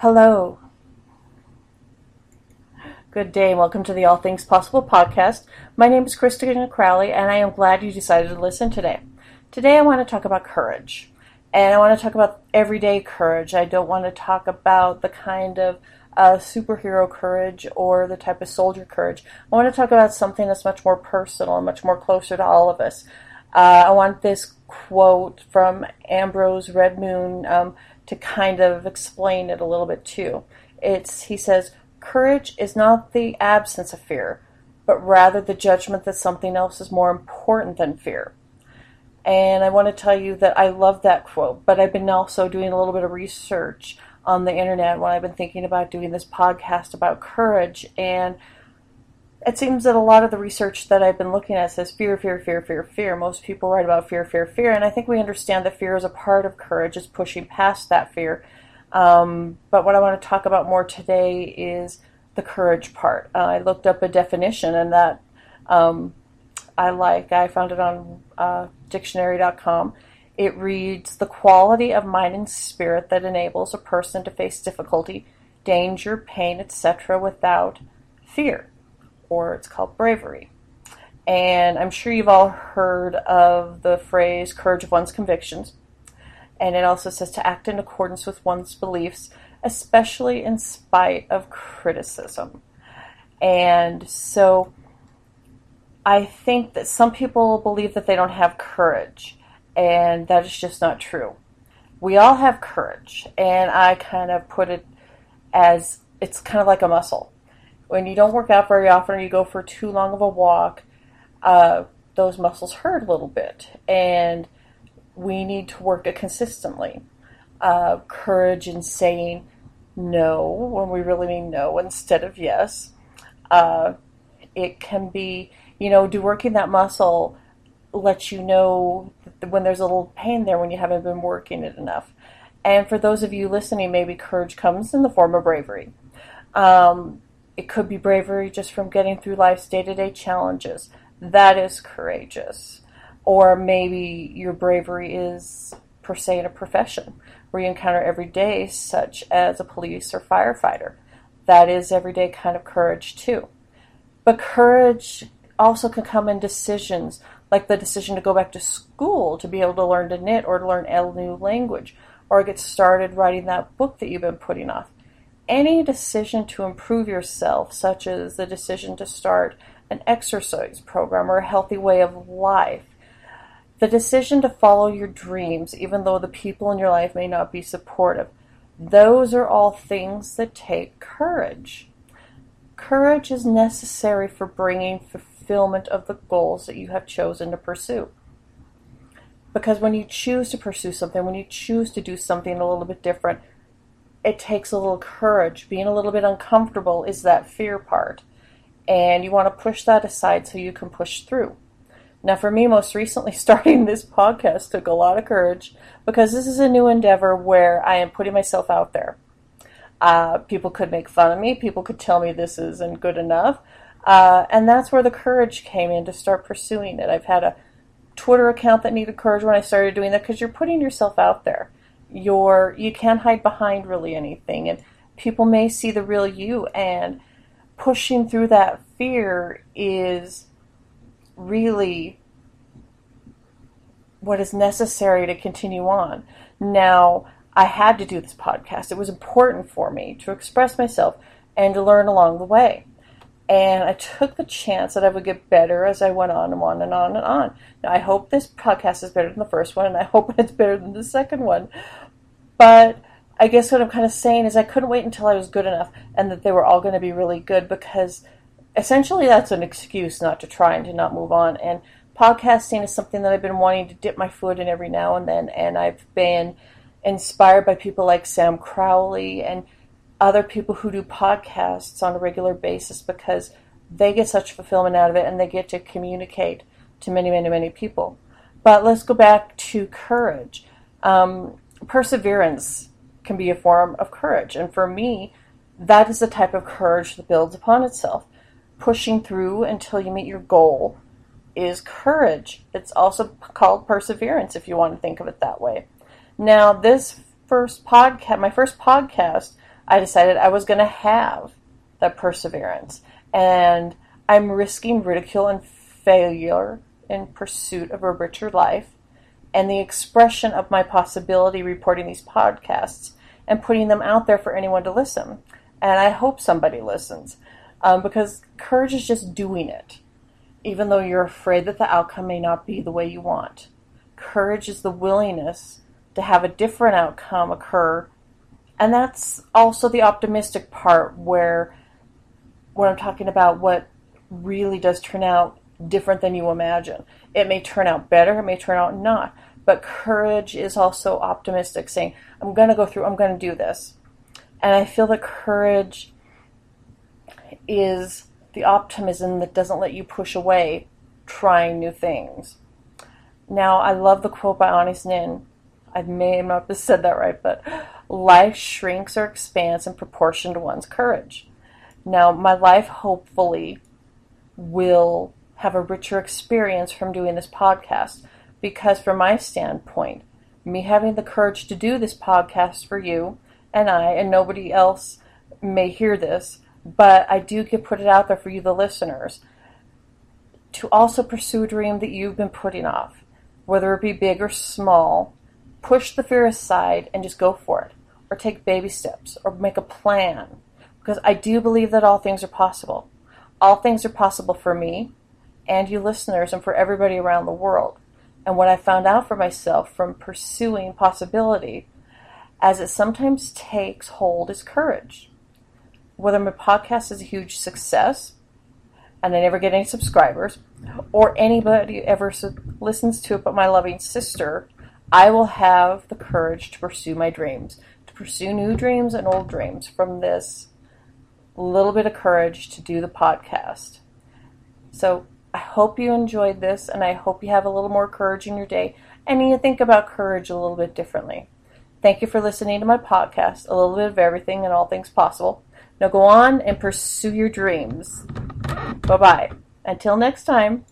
Hello. Good day. and Welcome to the All Things Possible podcast. My name is Christina Crowley, and I am glad you decided to listen today. Today, I want to talk about courage. And I want to talk about everyday courage. I don't want to talk about the kind of uh, superhero courage or the type of soldier courage. I want to talk about something that's much more personal and much more closer to all of us. Uh, I want this quote from Ambrose Redmoon um, to kind of explain it a little bit too. It's he says, "Courage is not the absence of fear, but rather the judgment that something else is more important than fear." And I want to tell you that I love that quote, but I've been also doing a little bit of research on the internet when I've been thinking about doing this podcast about courage and it seems that a lot of the research that I've been looking at says fear, fear, fear, fear, fear. Most people write about fear, fear, fear, and I think we understand that fear is a part of courage, is pushing past that fear. Um, but what I want to talk about more today is the courage part. Uh, I looked up a definition, and that um, I like. I found it on uh, dictionary.com. It reads the quality of mind and spirit that enables a person to face difficulty, danger, pain, etc., without fear or it's called bravery. And I'm sure you've all heard of the phrase courage of one's convictions. And it also says to act in accordance with one's beliefs, especially in spite of criticism. And so I think that some people believe that they don't have courage, and that is just not true. We all have courage, and I kind of put it as it's kind of like a muscle when you don't work out very often or you go for too long of a walk, uh, those muscles hurt a little bit. And we need to work it consistently. Uh, courage in saying no when we really mean no instead of yes. Uh, it can be, you know, do working that muscle let you know when there's a little pain there when you haven't been working it enough. And for those of you listening, maybe courage comes in the form of bravery. Um, it could be bravery just from getting through life's day to day challenges. That is courageous. Or maybe your bravery is, per se, in a profession where you encounter every day, such as a police or firefighter. That is everyday kind of courage, too. But courage also can come in decisions, like the decision to go back to school to be able to learn to knit or to learn a new language, or get started writing that book that you've been putting off any decision to improve yourself, such as the decision to start an exercise program or a healthy way of life, the decision to follow your dreams, even though the people in your life may not be supportive, those are all things that take courage. Courage is necessary for bringing fulfillment of the goals that you have chosen to pursue. Because when you choose to pursue something, when you choose to do something a little bit different, it takes a little courage. Being a little bit uncomfortable is that fear part. And you want to push that aside so you can push through. Now, for me, most recently, starting this podcast took a lot of courage because this is a new endeavor where I am putting myself out there. Uh, people could make fun of me, people could tell me this isn't good enough. Uh, and that's where the courage came in to start pursuing it. I've had a Twitter account that needed courage when I started doing that because you're putting yourself out there you're you can't hide behind really anything and people may see the real you and pushing through that fear is really what is necessary to continue on. Now, I had to do this podcast. It was important for me to express myself and to learn along the way. And I took the chance that I would get better as I went on and on and on and on. Now, I hope this podcast is better than the first one, and I hope it's better than the second one. But I guess what I'm kind of saying is I couldn't wait until I was good enough and that they were all going to be really good because essentially that's an excuse not to try and to not move on. And podcasting is something that I've been wanting to dip my foot in every now and then, and I've been inspired by people like Sam Crowley and other people who do podcasts on a regular basis because they get such fulfillment out of it and they get to communicate to many, many, many people. But let's go back to courage. Um, perseverance can be a form of courage. And for me, that is the type of courage that builds upon itself. Pushing through until you meet your goal is courage. It's also called perseverance if you want to think of it that way. Now, this first podcast, my first podcast I decided I was going to have that perseverance. And I'm risking ridicule and failure in pursuit of a richer life and the expression of my possibility reporting these podcasts and putting them out there for anyone to listen. And I hope somebody listens um, because courage is just doing it, even though you're afraid that the outcome may not be the way you want. Courage is the willingness to have a different outcome occur. And that's also the optimistic part where when I'm talking about what really does turn out different than you imagine. It may turn out better, it may turn out not. But courage is also optimistic, saying, I'm going to go through, I'm going to do this. And I feel that courage is the optimism that doesn't let you push away trying new things. Now, I love the quote by Anaïs Nin. I may not have said that right, but life shrinks or expands in proportion to one's courage. Now, my life hopefully will have a richer experience from doing this podcast because, from my standpoint, me having the courage to do this podcast for you and I, and nobody else may hear this, but I do get put it out there for you, the listeners, to also pursue a dream that you've been putting off, whether it be big or small. Push the fear aside and just go for it, or take baby steps, or make a plan, because I do believe that all things are possible. All things are possible for me and you listeners and for everybody around the world. And what I found out for myself from pursuing possibility, as it sometimes takes hold, is courage. Whether my podcast is a huge success and I never get any subscribers, or anybody ever listens to it but my loving sister, I will have the courage to pursue my dreams, pursue new dreams and old dreams from this little bit of courage to do the podcast. So I hope you enjoyed this and I hope you have a little more courage in your day and you think about courage a little bit differently. Thank you for listening to my podcast, a little bit of everything and all things possible. Now go on and pursue your dreams. Bye bye. Until next time.